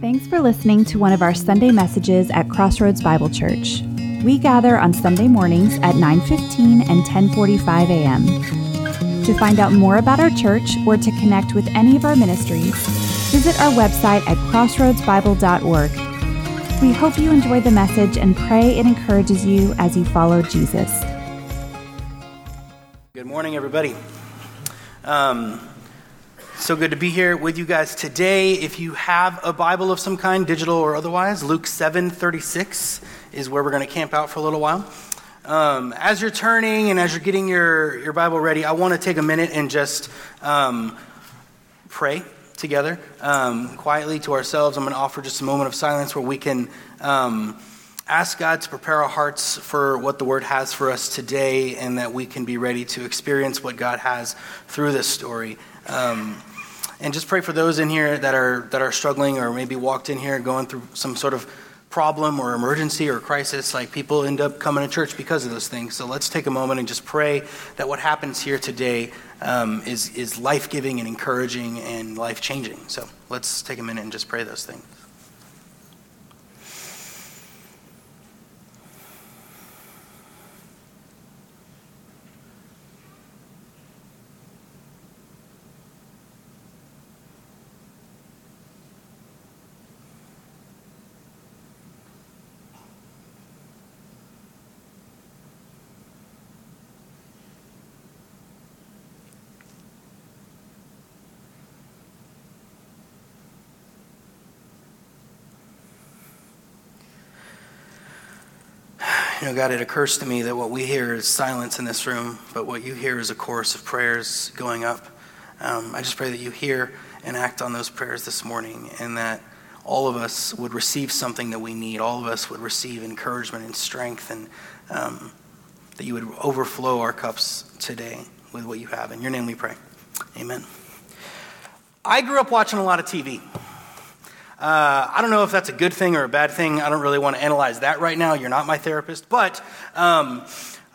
Thanks for listening to one of our Sunday messages at Crossroads Bible Church. We gather on Sunday mornings at 9:15 and 10:45 a.m. To find out more about our church or to connect with any of our ministries, visit our website at crossroadsbible.org. We hope you enjoy the message and pray it encourages you as you follow Jesus. Good morning, everybody. Um, so good to be here with you guys today. If you have a Bible of some kind, digital or otherwise, Luke 7:36 is where we're going to camp out for a little while. Um, as you're turning and as you're getting your, your Bible ready, I want to take a minute and just um, pray together um, quietly to ourselves. I'm going to offer just a moment of silence where we can um, ask God to prepare our hearts for what the Word has for us today and that we can be ready to experience what God has through this story. Um, and just pray for those in here that are that are struggling or maybe walked in here going through some sort of problem or emergency or crisis like people end up coming to church because of those things. So let's take a moment and just pray that what happens here today um, is is life-giving and encouraging and life-changing. So let's take a minute and just pray those things You know, God, it occurs to me that what we hear is silence in this room, but what you hear is a chorus of prayers going up. Um, I just pray that you hear and act on those prayers this morning, and that all of us would receive something that we need. All of us would receive encouragement and strength, and um, that you would overflow our cups today with what you have. In your name we pray. Amen. I grew up watching a lot of TV. Uh, I don't know if that's a good thing or a bad thing. I don't really want to analyze that right now. You're not my therapist. But um,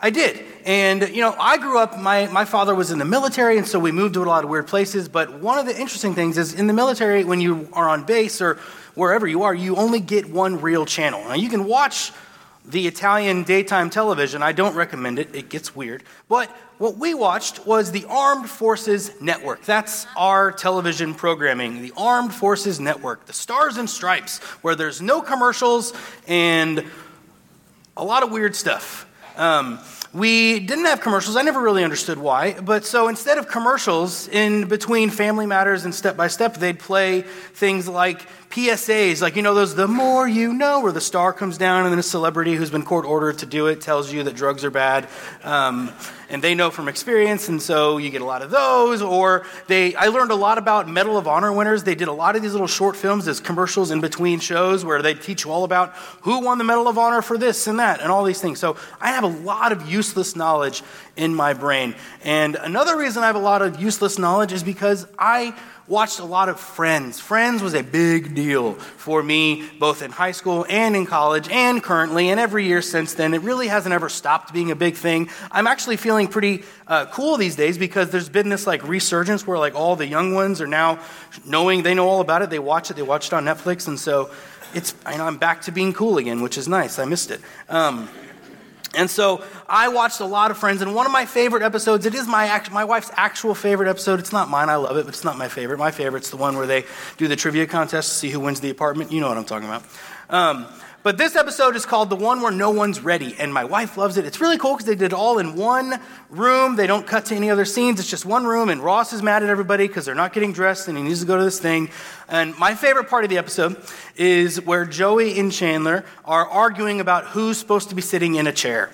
I did. And, you know, I grew up, my, my father was in the military, and so we moved to a lot of weird places. But one of the interesting things is in the military, when you are on base or wherever you are, you only get one real channel. Now, you can watch the Italian daytime television. I don't recommend it, it gets weird. But what we watched was the Armed Forces Network. That's our television programming, the Armed Forces Network, the Stars and Stripes, where there's no commercials and a lot of weird stuff. Um, we didn't have commercials. I never really understood why. But so instead of commercials in between family matters and step by step, they'd play things like PSAs, like, you know, those the more you know, where the star comes down and then a celebrity who's been court ordered to do it tells you that drugs are bad. Um, and they know from experience, and so you get a lot of those. Or they, I learned a lot about Medal of Honor winners. They did a lot of these little short films as commercials in between shows where they teach you all about who won the Medal of Honor for this and that and all these things. So I have a lot of useless knowledge in my brain. And another reason I have a lot of useless knowledge is because I watched a lot of Friends. Friends was a big deal for me, both in high school and in college and currently, and every year since then. It really hasn't ever stopped being a big thing. I'm actually feeling pretty uh, cool these days because there's been this like resurgence where like all the young ones are now knowing they know all about it. They watch it. They watch it on Netflix, and so it's I know I'm back to being cool again, which is nice. I missed it. Um, and so I watched a lot of Friends, and one of my favorite episodes, it is my, my wife's actual favorite episode. It's not mine, I love it, but it's not my favorite. My favorite's the one where they do the trivia contest to see who wins the apartment. You know what I'm talking about. Um, but this episode is called The One Where No One's Ready, and my wife loves it. It's really cool because they did it all in one room. They don't cut to any other scenes. It's just one room, and Ross is mad at everybody because they're not getting dressed and he needs to go to this thing. And my favorite part of the episode is where Joey and Chandler are arguing about who's supposed to be sitting in a chair.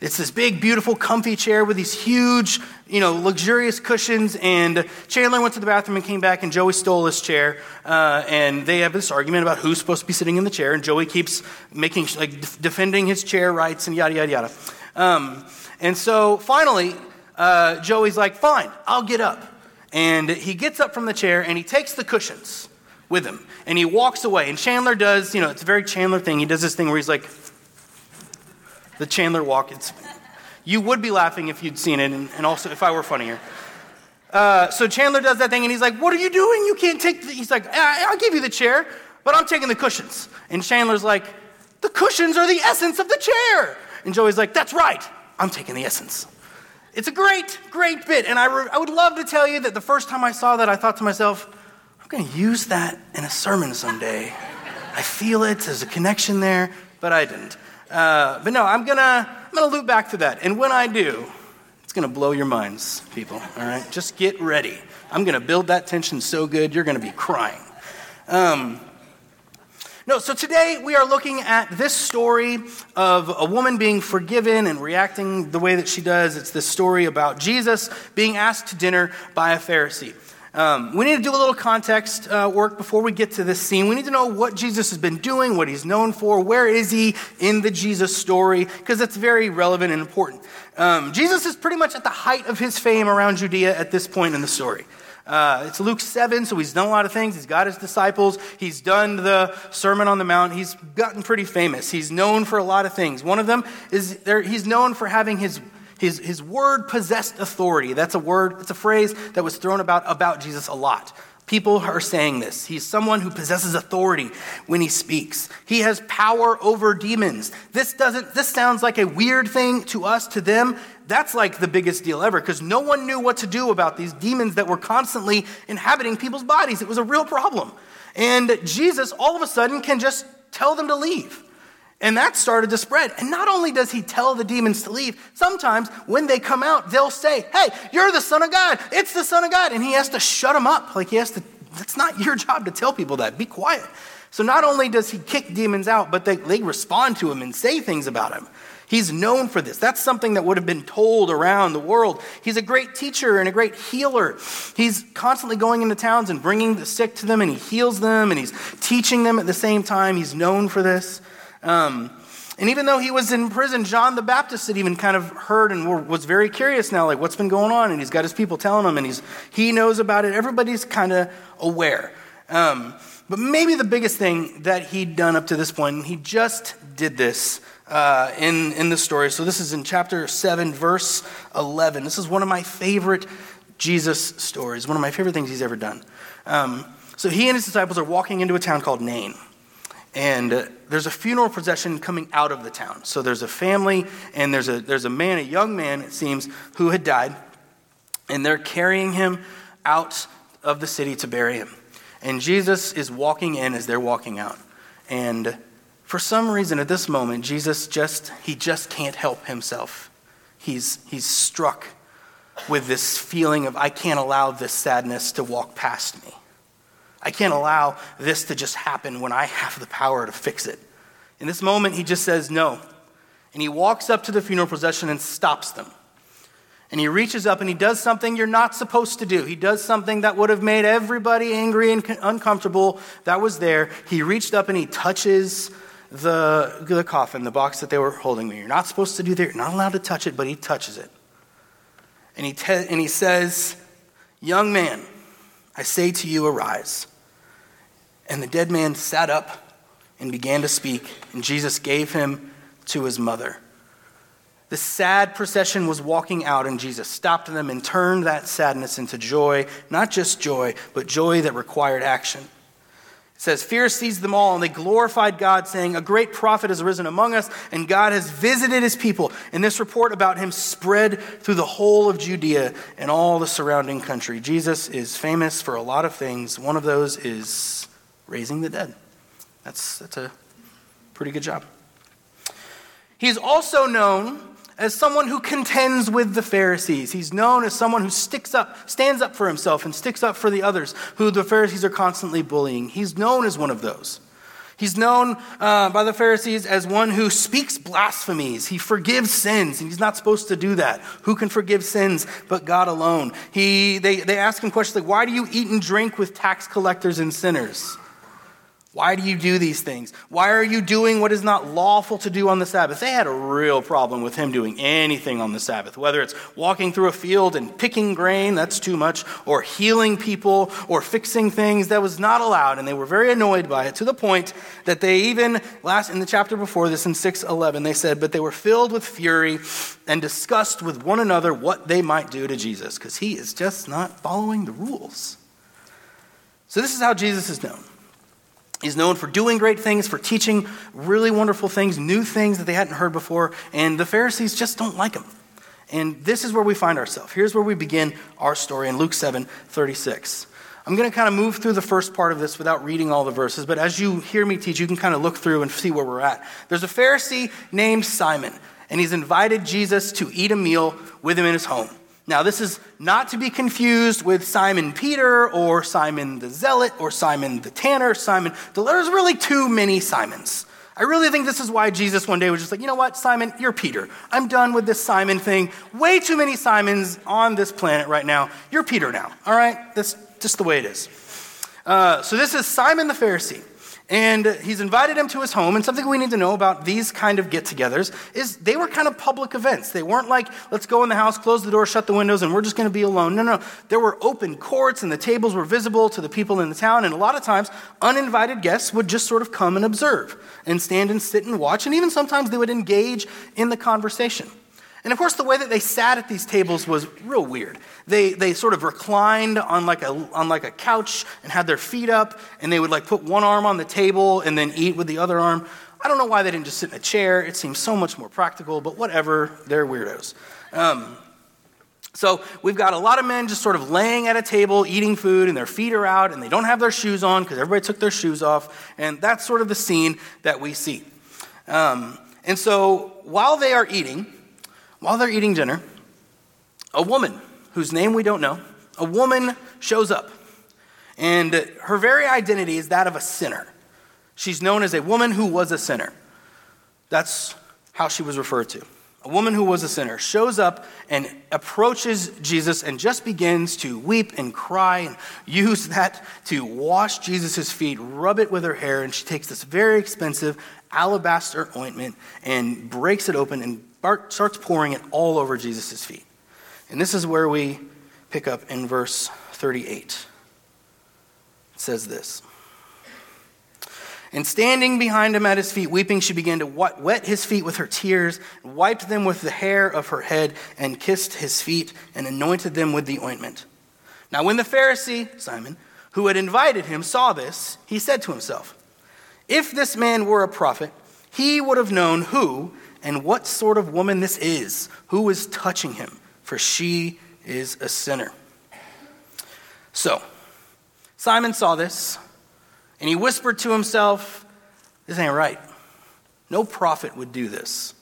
It's this big, beautiful, comfy chair with these huge, you know, luxurious cushions. And Chandler went to the bathroom and came back, and Joey stole his chair. Uh, and they have this argument about who's supposed to be sitting in the chair. And Joey keeps making, like, defending his chair rights and yada, yada, yada. Um, and so finally, uh, Joey's like, fine, I'll get up. And he gets up from the chair and he takes the cushions with him and he walks away. And Chandler does, you know, it's a very Chandler thing. He does this thing where he's like, the Chandler walk. It's, you would be laughing if you'd seen it, and, and also if I were funnier. Uh, so Chandler does that thing, and he's like, "What are you doing? You can't take." The, he's like, I- "I'll give you the chair, but but I'm taking the cushions. And Chandler's like, the cushions are the essence of the chair. And Joey's like, that's right, I'm taking the essence. It's a great, great bit. And I, re- I would love to tell you that the first time I saw that, I thought to myself, I'm going to use that in a sermon someday. I feel it, there's a connection there, but I didn't. Uh, but no, I'm to I'm to loop back to that. And when I do, it's to blow your minds, people, all right? Just get ready. I'm to build that tension so good, you're to be crying. Um, no, so today we are looking at this story of a woman being forgiven and reacting the way that she does. It's this story about Jesus being asked to dinner by a Pharisee. Um, we need to do a little context uh, work before we get to this scene. We need to know what Jesus has been doing, what he's known for, where is he in the Jesus story, because that's very relevant and important. Um, Jesus is pretty much at the height of his fame around Judea at this point in the story. Uh, it's Luke 7, so he's done a lot of things. He's got his disciples. He's done the Sermon on the Mount. He's gotten pretty famous. He's known for a lot of things. One of them is there, he's known for having his, his, his word possessed authority. That's a word, it's a phrase that was thrown about about Jesus a lot. People are saying this. He's someone who possesses authority when he speaks. He has power over demons. This doesn't this sounds like a weird thing to us to them. That's like the biggest deal ever because no one knew what to do about these demons that were constantly inhabiting people's bodies. It was a real problem. And Jesus all of a sudden can just tell them to leave. And that started to spread. And not only does he tell the demons to leave, sometimes when they come out, they'll say, Hey, you're the Son of God. It's the Son of God. And he has to shut them up. Like he has to, that's not your job to tell people that. Be quiet. So not only does he kick demons out, but they, they respond to him and say things about him. He's known for this. That's something that would have been told around the world. He's a great teacher and a great healer. He's constantly going into towns and bringing the sick to them, and he heals them, and he's teaching them at the same time. He's known for this. Um, and even though he was in prison, John the Baptist had even kind of heard and was very curious now, like what's been going on. And he's got his people telling him, and he's, he knows about it. Everybody's kind of aware. Um, but maybe the biggest thing that he'd done up to this point, and he just did this uh, in, in the story. So this is in chapter 7, verse 11. This is one of my favorite Jesus stories, one of my favorite things he's ever done. Um, so he and his disciples are walking into a town called Nain. And uh, there's a funeral procession coming out of the town. So there's a family, and there's a, there's a man, a young man, it seems, who had died. And they're carrying him out of the city to bury him. And Jesus is walking in as they're walking out. And for some reason at this moment, Jesus just, he just can't help himself. He's, he's struck with this feeling of, I can't allow this sadness to walk past me. I can't allow this to just happen when I have the power to fix it. In this moment, he just says no. And he walks up to the funeral procession and stops them. And he reaches up and he does something you're not supposed to do. He does something that would have made everybody angry and uncomfortable that was there. He reached up and he touches the, the coffin, the box that they were holding me. You're not supposed to do that. You're not allowed to touch it, but he touches it. And he, te- and he says, Young man, I say to you, arise. And the dead man sat up and began to speak, and Jesus gave him to his mother. The sad procession was walking out, and Jesus stopped them and turned that sadness into joy, not just joy, but joy that required action. It says, Fear seized them all, and they glorified God, saying, A great prophet has arisen among us, and God has visited his people. And this report about him spread through the whole of Judea and all the surrounding country. Jesus is famous for a lot of things. One of those is raising the dead. That's, that's a pretty good job. He's also known as someone who contends with the Pharisees. He's known as someone who sticks up, stands up for himself and sticks up for the others who the Pharisees are constantly bullying. He's known as one of those. He's known uh, by the Pharisees as one who speaks blasphemies. He forgives sins, and he's not supposed to do that. Who can forgive sins but God alone? He, they, they ask him questions like, Why do you eat and drink with tax collectors and sinners? Why do you do these things? Why are you doing what is not lawful to do on the Sabbath? They had a real problem with him doing anything on the Sabbath, whether it's walking through a field and picking grain, that's too much, or healing people, or fixing things, that was not allowed. And they were very annoyed by it to the point that they even, last in the chapter before this, in 611, they said, But they were filled with fury and discussed with one another what they might do to Jesus, because he is just not following the rules. So this is how Jesus is known. He's known for doing great things, for teaching really wonderful things, new things that they hadn't heard before, and the Pharisees just don't like him. And this is where we find ourselves. Here's where we begin our story in Luke 7 36. I'm going to kind of move through the first part of this without reading all the verses, but as you hear me teach, you can kind of look through and see where we're at. There's a Pharisee named Simon, and he's invited Jesus to eat a meal with him in his home. Now, this is not to be confused with Simon Peter or Simon the Zealot or Simon the Tanner, Simon. There's really too many Simons. I really think this is why Jesus one day was just like, you know what, Simon, you're Peter. I'm done with this Simon thing. Way too many Simons on this planet right now. You're Peter now, all right? That's just the way it is. Uh, so this is Simon the Pharisee. And he's invited him to his home. And something we need to know about these kind of get togethers is they were kind of public events. They weren't like, let's go in the house, close the door, shut the windows, and we're just going to be alone. No, no. There were open courts, and the tables were visible to the people in the town. And a lot of times, uninvited guests would just sort of come and observe and stand and sit and watch. And even sometimes they would engage in the conversation. And of course, the way that they sat at these tables was real weird. They, they sort of reclined on like, a, on like a couch and had their feet up, and they would like put one arm on the table and then eat with the other arm. I don't know why they didn't just sit in a chair. It seems so much more practical, but whatever, they're weirdos. Um, so we've got a lot of men just sort of laying at a table, eating food, and their feet are out, and they don't have their shoes on because everybody took their shoes off. And that's sort of the scene that we see. Um, and so while they are eating, while they're eating dinner, a woman whose name we don't know, a woman shows up. And her very identity is that of a sinner. She's known as a woman who was a sinner. That's how she was referred to. A woman who was a sinner shows up and approaches Jesus and just begins to weep and cry and use that to wash Jesus' feet, rub it with her hair, and she takes this very expensive alabaster ointment and breaks it open and starts pouring it all over Jesus' feet. And this is where we pick up in verse 38. It says this. And standing behind him at his feet, weeping, she began to wet his feet with her tears, wiped them with the hair of her head, and kissed his feet, and anointed them with the ointment. Now, when the Pharisee, Simon, who had invited him, saw this, he said to himself, If this man were a prophet, he would have known who and what sort of woman this is who is touching him, for she is a sinner. So, Simon saw this, and he whispered to himself, This ain't right. No prophet would do this.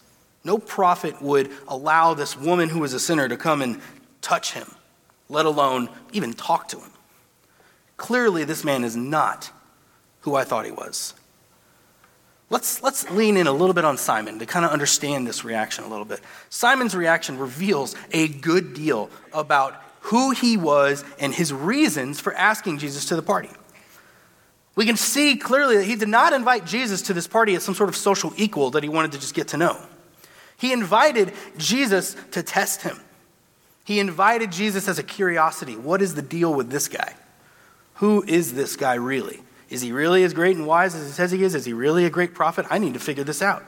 No prophet would allow this woman who is a sinner to come and touch him, let alone even talk to him. Clearly, this man is not who I thought he was. Let's, let's lean in a little bit on Simon to kind of understand this reaction a little bit. Simon's reaction reveals a good deal about who he was and his reasons for asking Jesus to the party. We can see clearly that he did not invite Jesus to this party as some sort of social equal that he wanted to just get to know. He invited Jesus to test him. He invited Jesus as a curiosity. What is the deal with this guy? Who is this guy really? Is he really as great and wise as he says he is? Is he really a great prophet? I need to figure this out.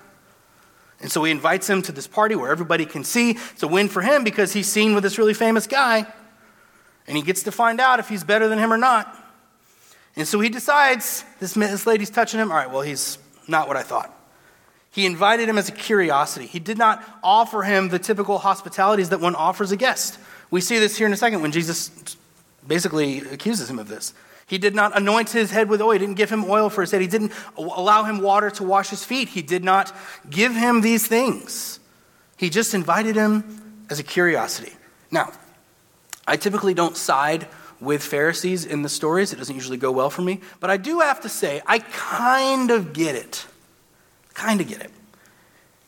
And so he invites him to this party where everybody can see. It's a win for him because he's seen with this really famous guy. And he gets to find out if he's better than him or not. And so he decides this, this lady's touching him. All right, well, he's not what I thought. He invited him as a curiosity. He did not offer him the typical hospitalities that one offers a guest. We see this here in a second when Jesus basically accuses him of this. He did not anoint his head with oil. He didn't give him oil for his head. He didn't allow him water to wash his feet. He did not give him these things. He just invited him as a curiosity. Now, I typically don't side with Pharisees in the stories. It doesn't usually go well for me. But I do have to say, I kind of get it. Kind of get it.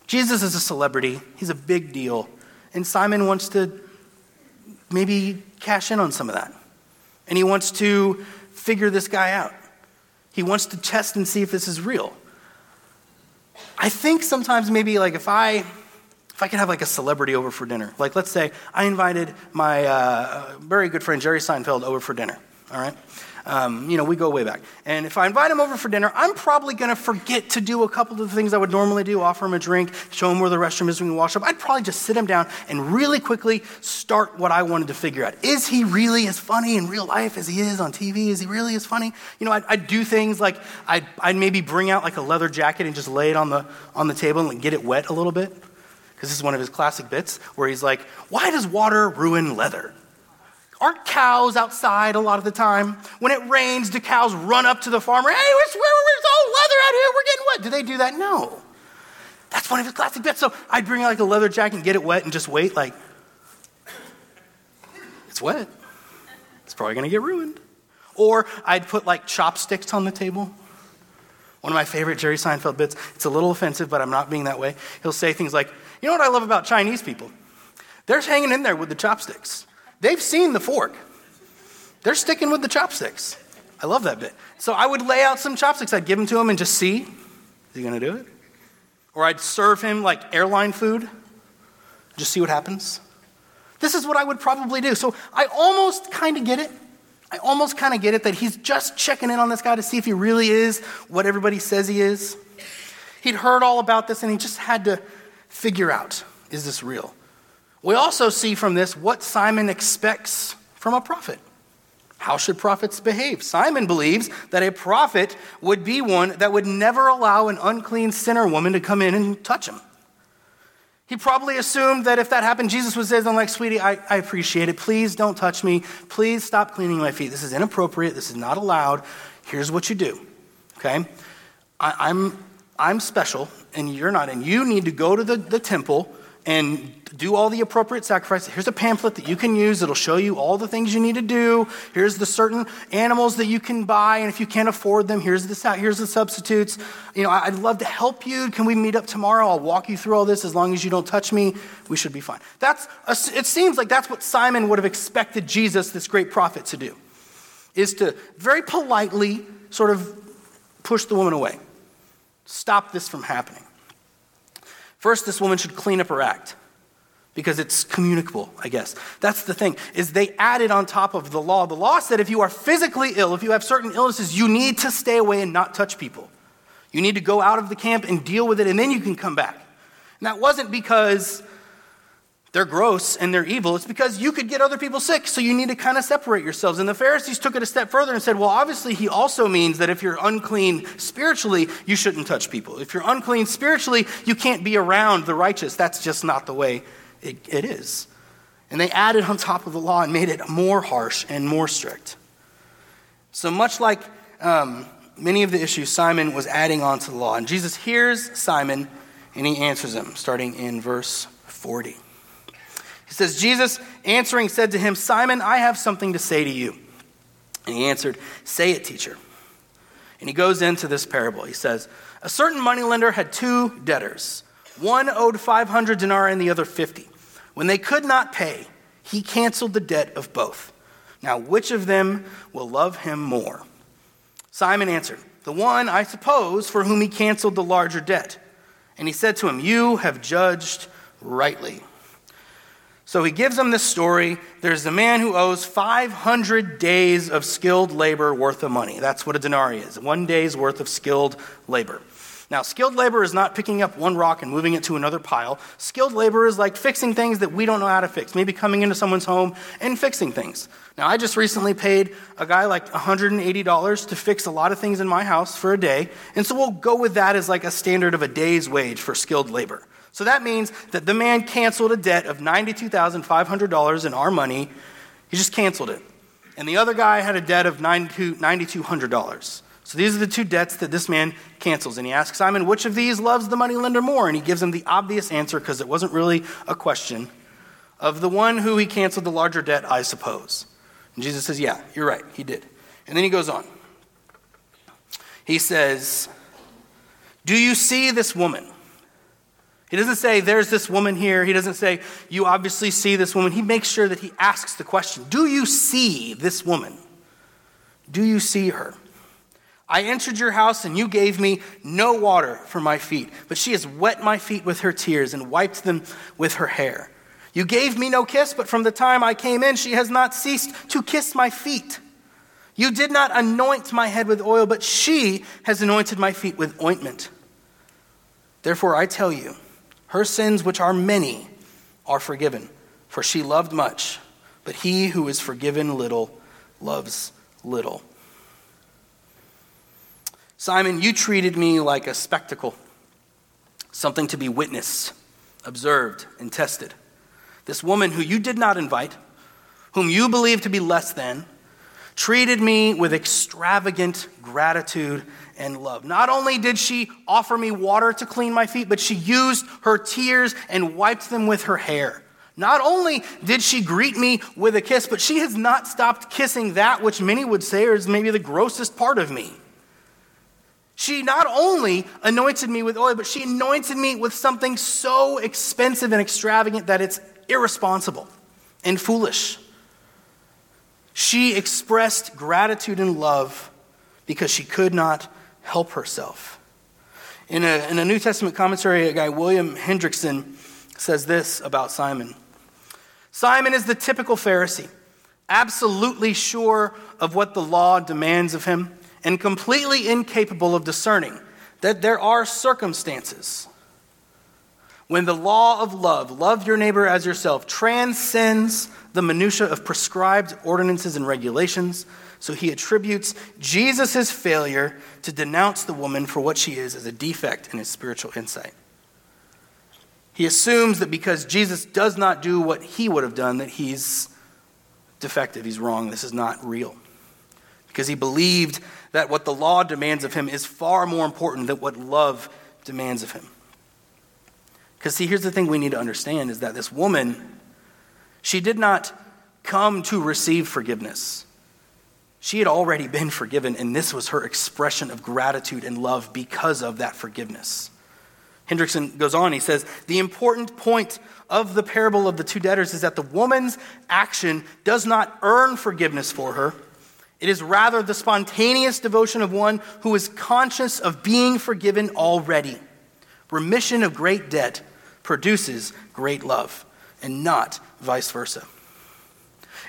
Jesus is a celebrity, he's a big deal. And Simon wants to maybe cash in on some of that. And he wants to figure this guy out. He wants to test and see if this is real. I think sometimes maybe like if I if I could have like a celebrity over for dinner, like let's say I invited my uh, very good friend Jerry Seinfeld over for dinner. all right? Um, you know, we go way back. And if I invite him over for dinner, I'm probably going to forget to do a couple of the things I would normally do offer him a drink, show him where the restroom is, we can wash up. I'd probably just sit him down and really quickly start what I wanted to figure out. Is he really as funny in real life as he is on TV? Is he really as funny? You know, I'd, I'd do things like I'd, I'd, maybe bring out like a leather jacket and just lay it on the, on the table and like get it wet a little bit. Because this is one of his classic bits where he's like, Why does water ruin leather? Aren't cows outside a lot of the time? When it rains, do cows run up to the farmer? Hey, it's, it's all leather out here. We're getting wet. Do they do that? No. That's one of his classic bits. So I'd bring like a leather jacket and get it wet and just wait, like, it's wet. It's probably going to get ruined. Or I'd put like chopsticks on the table. One of my favorite Jerry Seinfeld bits. It's a little offensive, but I'm not being that way. He'll say things like, You know what I love about Chinese people? They're hanging in there with the chopsticks. They've seen the fork. They're sticking with the chopsticks. I love that bit. So I would lay out some chopsticks. I'd give them to him and just see, is he going to do it? Or I'd serve him like airline food, just see what happens. This is what I would probably do. So I almost kind of get it. I almost kind of get it that he's just checking in on this guy to see if he really is what everybody says he is. He'd heard all about this and he just had to figure out is this real? We also see from this what Simon expects from a prophet. How should prophets behave? Simon believes that a prophet would be one that would never allow an unclean sinner woman to come in and touch him. He probably assumed that if that happened, Jesus would say, I'm like, sweetie, I, I appreciate it. Please don't touch me. Please stop cleaning my feet. This is inappropriate. This is not allowed. Here's what you do. Okay? I, I'm, I'm special, and you're not. And you need to go to the, the temple and do all the appropriate sacrifices. Here's a pamphlet that you can use It'll show you all the things you need to do. Here's the certain animals that you can buy, and if you can't afford them, here's the, here's the substitutes. You know, I'd love to help you. Can we meet up tomorrow? I'll walk you through all this as long as you don't touch me. We should be fine. That's it seems like that's what Simon would have expected Jesus, this great prophet, to do, is to very politely sort of push the woman away. Stop this from happening. First, this woman should clean up her act because it's communicable, I guess. That's the thing, is they added on top of the law. The law said if you are physically ill, if you have certain illnesses, you need to stay away and not touch people. You need to go out of the camp and deal with it, and then you can come back. And that wasn't because they're gross and they're evil. It's because you could get other people sick, so you need to kind of separate yourselves. And the Pharisees took it a step further and said, well, obviously, he also means that if you're unclean spiritually, you shouldn't touch people. If you're unclean spiritually, you can't be around the righteous. That's just not the way it, it is. And they added on top of the law and made it more harsh and more strict. So, much like um, many of the issues, Simon was adding on to the law. And Jesus hears Simon and he answers him, starting in verse 40. He says, Jesus answering said to him, Simon, I have something to say to you. And he answered, Say it, teacher. And he goes into this parable. He says, A certain moneylender had two debtors. One owed 500 denarii and the other 50. When they could not pay, he canceled the debt of both. Now, which of them will love him more? Simon answered, The one, I suppose, for whom he canceled the larger debt. And he said to him, You have judged rightly. So he gives them this story. There's a man who owes 500 days of skilled labor worth of money. That's what a denarii is one day's worth of skilled labor. Now, skilled labor is not picking up one rock and moving it to another pile. Skilled labor is like fixing things that we don't know how to fix, maybe coming into someone's home and fixing things. Now, I just recently paid a guy like $180 to fix a lot of things in my house for a day, and so we'll go with that as like a standard of a day's wage for skilled labor. So that means that the man canceled a debt of $92,500 in our money. He just canceled it. And the other guy had a debt of $9,200. So these are the two debts that this man cancels. And he asks Simon, which of these loves the moneylender more? And he gives him the obvious answer because it wasn't really a question of the one who he canceled the larger debt, I suppose. And Jesus says, Yeah, you're right, he did. And then he goes on. He says, Do you see this woman? He doesn't say, There's this woman here. He doesn't say, You obviously see this woman. He makes sure that he asks the question Do you see this woman? Do you see her? I entered your house and you gave me no water for my feet, but she has wet my feet with her tears and wiped them with her hair. You gave me no kiss, but from the time I came in, she has not ceased to kiss my feet. You did not anoint my head with oil, but she has anointed my feet with ointment. Therefore, I tell you, her sins, which are many, are forgiven, for she loved much. But he who is forgiven little loves little. Simon, you treated me like a spectacle, something to be witnessed, observed, and tested. This woman who you did not invite, whom you believed to be less than, treated me with extravagant gratitude and love. Not only did she offer me water to clean my feet, but she used her tears and wiped them with her hair. Not only did she greet me with a kiss, but she has not stopped kissing that which many would say is maybe the grossest part of me. She not only anointed me with oil, but she anointed me with something so expensive and extravagant that it's irresponsible and foolish. She expressed gratitude and love because she could not help herself. In a, in a New Testament commentary, a guy, William Hendriksen, says this about Simon Simon is the typical Pharisee, absolutely sure of what the law demands of him, and completely incapable of discerning that there are circumstances when the law of love, love your neighbor as yourself, transcends the minutiae of prescribed ordinances and regulations. So he attributes Jesus' failure to denounce the woman for what she is as a defect in his spiritual insight. He assumes that because Jesus does not do what he would have done, that he's defective, he's wrong, this is not real. Because he believed that what the law demands of him is far more important than what love demands of him. Because, see, here's the thing we need to understand is that this woman, she did not come to receive forgiveness. She had already been forgiven, and this was her expression of gratitude and love because of that forgiveness. Hendriksen goes on, he says, The important point of the parable of the two debtors is that the woman's action does not earn forgiveness for her. It is rather the spontaneous devotion of one who is conscious of being forgiven already. Remission of great debt produces great love, and not vice versa.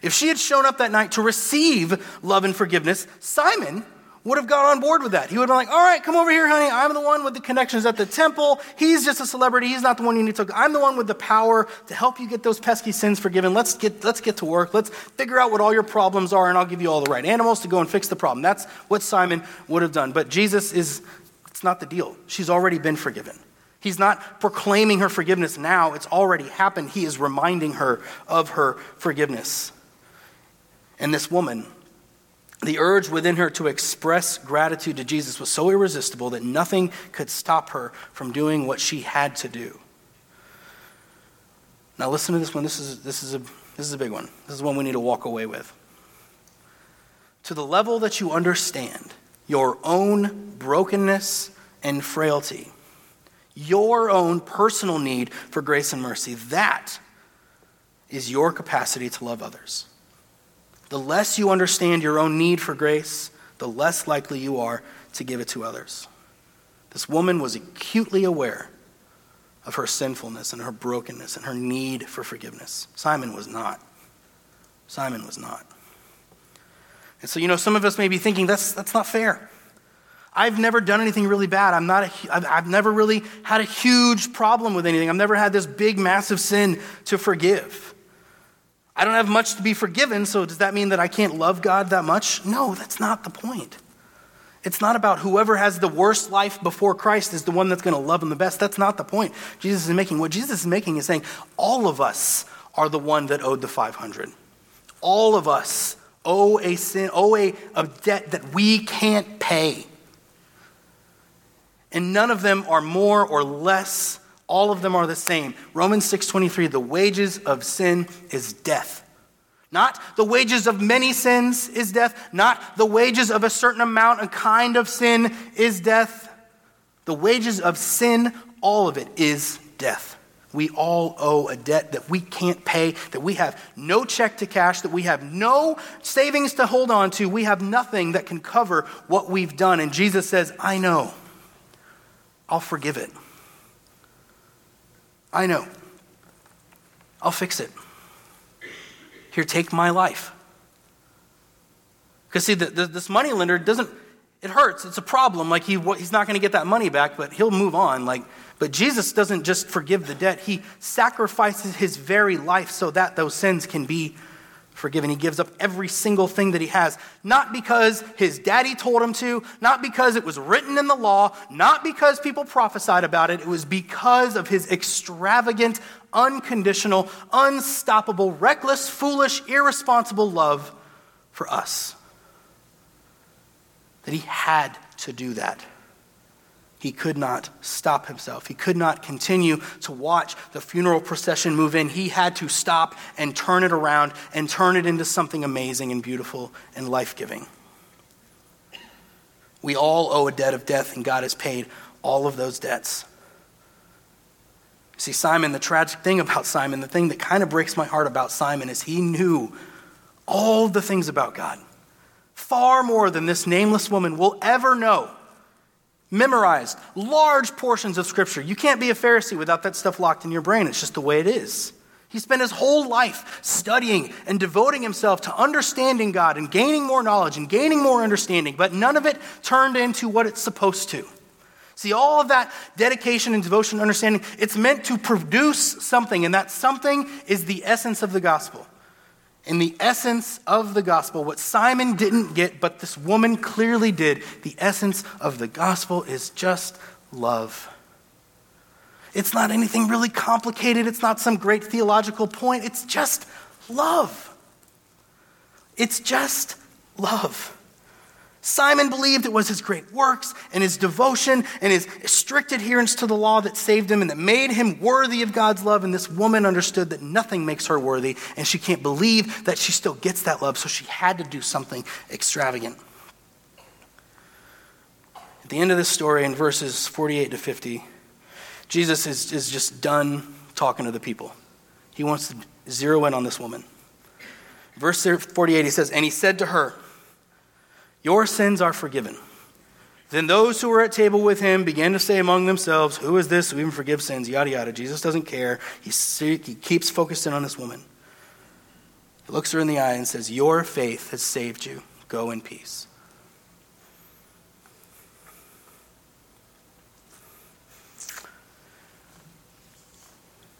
If she had shown up that night to receive love and forgiveness, Simon would have got on board with that. He would have been like, all right, come over here, honey. I'm the one with the connections at the temple. He's just a celebrity. He's not the one you need to talk. I'm the one with the power to help you get those pesky sins forgiven. Let's get, let's get to work. Let's figure out what all your problems are, and I'll give you all the right animals to go and fix the problem. That's what Simon would have done. But Jesus is, it's not the deal. She's already been forgiven. He's not proclaiming her forgiveness now, it's already happened. He is reminding her of her forgiveness. And this woman, the urge within her to express gratitude to Jesus was so irresistible that nothing could stop her from doing what she had to do. Now, listen to this one. This is, this is, a, this is a big one. This is one we need to walk away with. To the level that you understand your own brokenness and frailty, your own personal need for grace and mercy. That is your capacity to love others. The less you understand your own need for grace, the less likely you are to give it to others. This woman was acutely aware of her sinfulness and her brokenness and her need for forgiveness. Simon was not. Simon was not. And so, you know, some of us may be thinking that's, that's not fair. I've never done anything really bad. I'm not a, I've, I've never really had a huge problem with anything. I've never had this big, massive sin to forgive. I don't have much to be forgiven, so does that mean that I can't love God that much? No, that's not the point. It's not about whoever has the worst life before Christ is the one that's going to love him the best. That's not the point Jesus is making. What Jesus is making is saying all of us are the one that owed the 500. All of us owe a sin, owe a, a debt that we can't pay and none of them are more or less all of them are the same romans 6.23 the wages of sin is death not the wages of many sins is death not the wages of a certain amount a kind of sin is death the wages of sin all of it is death we all owe a debt that we can't pay, that we have no check to cash, that we have no savings to hold on to. We have nothing that can cover what we've done. And Jesus says, I know. I'll forgive it. I know. I'll fix it. Here, take my life. Because, see, the, the, this money lender doesn't, it hurts. It's a problem. Like, he, he's not going to get that money back, but he'll move on. Like, but Jesus doesn't just forgive the debt, he sacrifices his very life so that those sins can be forgiven. He gives up every single thing that he has, not because his daddy told him to, not because it was written in the law, not because people prophesied about it. It was because of his extravagant, unconditional, unstoppable, reckless, foolish, irresponsible love for us. That he had to do that. He could not stop himself. He could not continue to watch the funeral procession move in. He had to stop and turn it around and turn it into something amazing and beautiful and life giving. We all owe a debt of death, and God has paid all of those debts. See, Simon, the tragic thing about Simon, the thing that kind of breaks my heart about Simon is he knew all the things about God, far more than this nameless woman will ever know memorized large portions of Scripture. You can't be a Pharisee without that stuff locked in your brain. It's just the way it is. He spent his whole life studying and devoting himself to understanding God and gaining more knowledge and gaining more understanding, but none of it turned into what it's supposed to. See, all of that dedication and devotion and understanding, it's meant to produce something, and that something is the essence of the gospel in the essence of the gospel, what Simon didn't get, but this woman clearly did, the essence of the gospel is just love. It's not anything really complicated, it's not some great theological point, it's just love. It's just love. Simon believed it was his great works and his devotion and his strict adherence to the law that saved him and that made him worthy of God's love. And this woman understood that nothing makes her worthy, and she can't believe that she still gets that love, so she had to do something extravagant. At the end of this story, in verses 48 to 50, Jesus is, is just done talking to the people. He wants to zero in on this woman. Verse 48, he says, And he said to her, your sins are forgiven. Then those who were at table with him began to say among themselves, Who is this who even forgives sins? Yada, yada. Jesus doesn't care. He, he keeps focusing on this woman. He looks her in the eye and says, Your faith has saved you. Go in peace.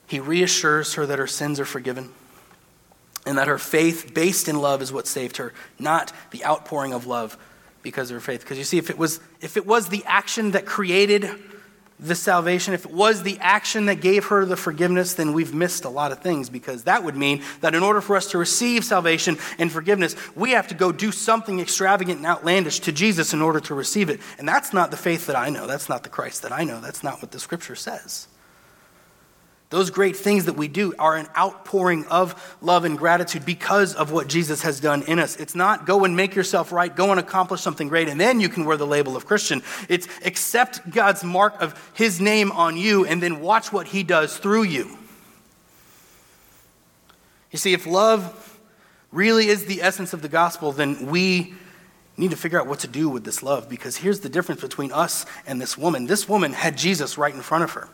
He reassures her that her sins are forgiven and that her faith based in love is what saved her not the outpouring of love because of her faith. Because you see if it was if it was the action that created the salvation if it was the action that gave her the forgiveness then we've missed a lot of things because that would mean that in order for us to receive salvation and forgiveness we have to go do something extravagant and outlandish to jesus in order to receive it. And that's not the faith that i know. That's not the christ that i know. That's not what the scripture says those great things that we do are an outpouring of love and gratitude because of what Jesus has done in us. It's not go and make yourself right, go and accomplish something great, and then you can wear the label of Christian. It's accept God's mark of His name on you and then watch what He does through you. You see, if love really is the essence of the gospel, then we need to figure out what to do with this love because here's the difference between us and this woman. This woman had Jesus right in front of her.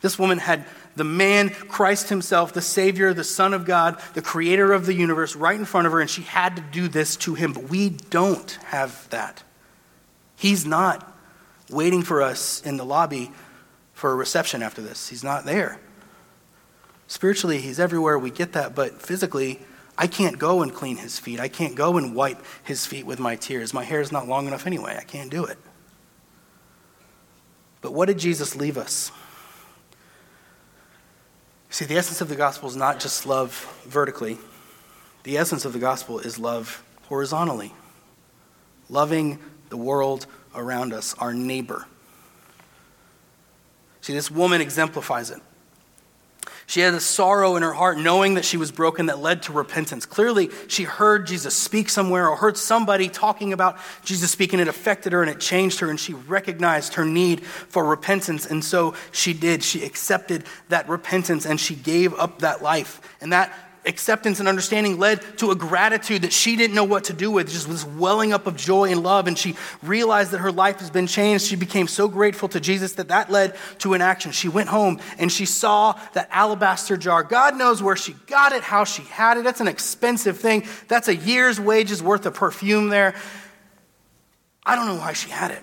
This woman had the man, Christ himself, the Savior, the Son of God, the creator of the universe, right in front of her, and she had to do this to him. But we don't have that. He's not waiting for us in the lobby for a reception after this, he's not there. Spiritually, he's everywhere, we get that, but physically, I can't go and clean his feet. I can't go and wipe his feet with my tears. My hair is not long enough anyway. I can't do it. But what did Jesus leave us? See, the essence of the gospel is not just love vertically, the essence of the gospel is love horizontally. Loving the world around us, our neighbor. See, this woman exemplifies it. She had a sorrow in her heart, knowing that she was broken, that led to repentance. Clearly, she heard Jesus speak somewhere or heard somebody talking about Jesus speaking. It affected her and it changed her, and she recognized her need for repentance. And so she did. She accepted that repentance and she gave up that life. And that acceptance and understanding led to a gratitude that she didn't know what to do with, just this welling up of joy and love. And she realized that her life has been changed. She became so grateful to Jesus that that led to an action. She went home and she saw that alabaster jar. God knows where she got it, how she had it. That's an expensive thing. That's a year's wages worth of perfume there. I don't know why she had it.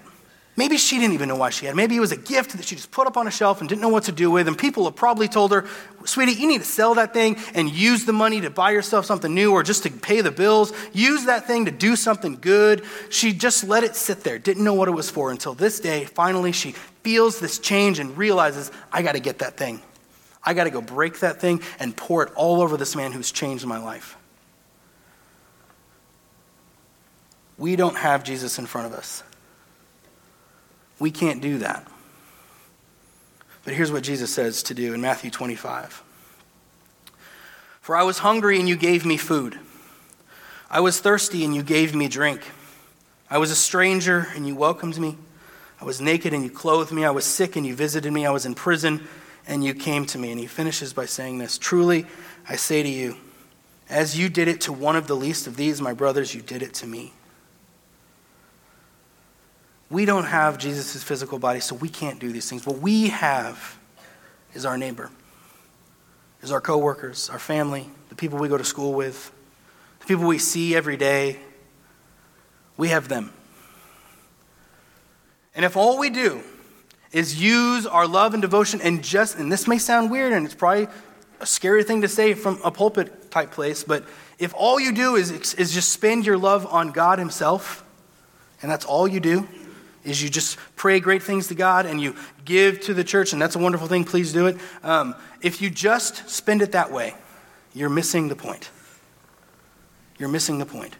Maybe she didn't even know why she had. Maybe it was a gift that she just put up on a shelf and didn't know what to do with. And people have probably told her, sweetie, you need to sell that thing and use the money to buy yourself something new or just to pay the bills. Use that thing to do something good. She just let it sit there, didn't know what it was for until this day. Finally, she feels this change and realizes, I got to get that thing. I got to go break that thing and pour it all over this man who's changed my life. We don't have Jesus in front of us. We can't do that. But here's what Jesus says to do in Matthew 25 For I was hungry and you gave me food, I was thirsty and you gave me drink. I was a stranger and you welcomed me. I was naked and you clothed me. I was sick and you visited me. I was in prison and you came to me. And he finishes by saying this Truly, I say to you, as you did it to one of the least of these, my brothers, you did it to me. We don't have Jesus' physical body, so we can't do these things. What we have is our neighbor, is our coworkers, our family, the people we go to school with, the people we see every day. We have them. And if all we do is use our love and devotion and just, and this may sound weird and it's probably a scary thing to say from a pulpit type place, but if all you do is, is just spend your love on God Himself, and that's all you do, is you just pray great things to God and you give to the church, and that's a wonderful thing. Please do it. Um, if you just spend it that way, you're missing the point. You're missing the point.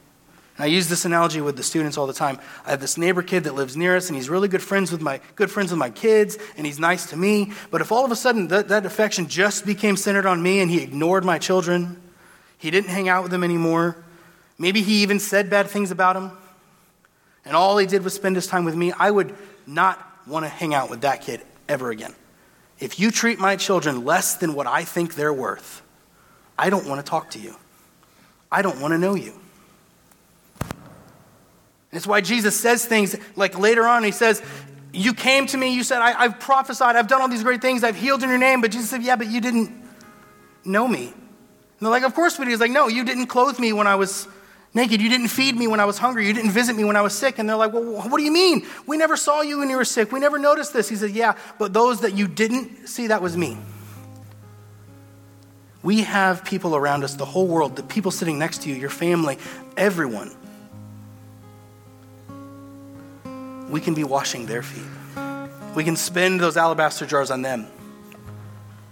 And I use this analogy with the students all the time. I have this neighbor kid that lives near us, and he's really good friends with my good friends with my kids, and he's nice to me. But if all of a sudden that, that affection just became centered on me, and he ignored my children, he didn't hang out with them anymore. Maybe he even said bad things about them and all he did was spend his time with me, I would not want to hang out with that kid ever again. If you treat my children less than what I think they're worth, I don't want to talk to you. I don't want to know you. It's why Jesus says things like later on, he says, You came to me, you said, I, have prophesied, I've done all these great things, I've healed in your name. But Jesus said, Yeah, but you didn't know me. And they're like, Of course we. He's like, No, you didn't clothe me when I was naked. You didn't feed me when I was hungry. You didn't visit me when I was sick. And they're like, Well, what do you mean? We never saw you when you were sick. We never noticed this. He said, Yeah, but those that you didn't see, that was me. We have people around us, the whole world, the people sitting next to you, your family, everyone. We can be washing their feet. We can spend those alabaster jars on them.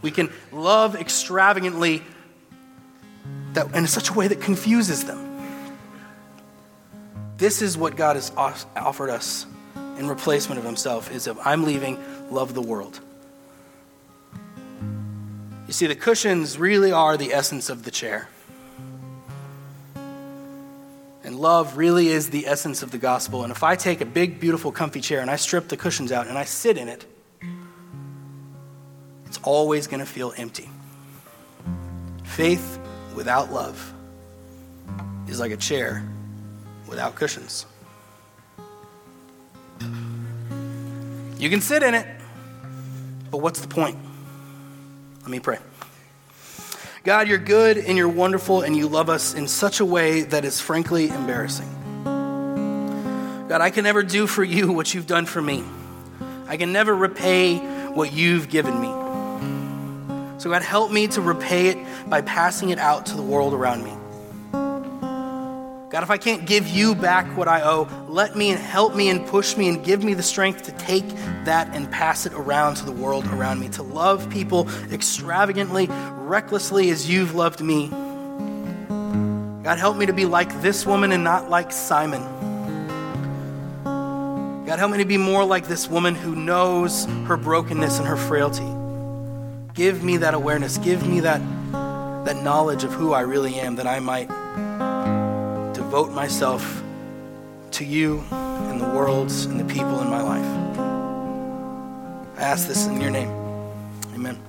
We can love extravagantly that, in such a way that confuses them. This is what God has offered us in replacement of himself is if I'm leaving, love the world. You see, the cushions really are the essence of the chair. And love really is the essence of the gospel. And if I take a big, beautiful, comfy chair and I strip the cushions out and I sit in it, it's always going to feel empty. Faith without love is like a chair without cushions. You can sit in it, but what's the point? Let me pray. God, you're good and you're wonderful and you love us in such a way that is frankly embarrassing. God, I can never do for you what you've done for me. I can never repay what you've given me. So, God, help me to repay it by passing it out to the world around me. God, if I can't give you back what I owe, let me and help me and push me and give me the strength to take that and pass it around to the world around me, to love people extravagantly, recklessly as you've loved me. God, help me to be like this woman and not like Simon. God, help me to be more like this woman who knows her brokenness and her frailty. Give me that awareness. Give me that, that knowledge of who I really am that I might devote myself to you and the worlds and the people in my life. I ask this in your name. Amen.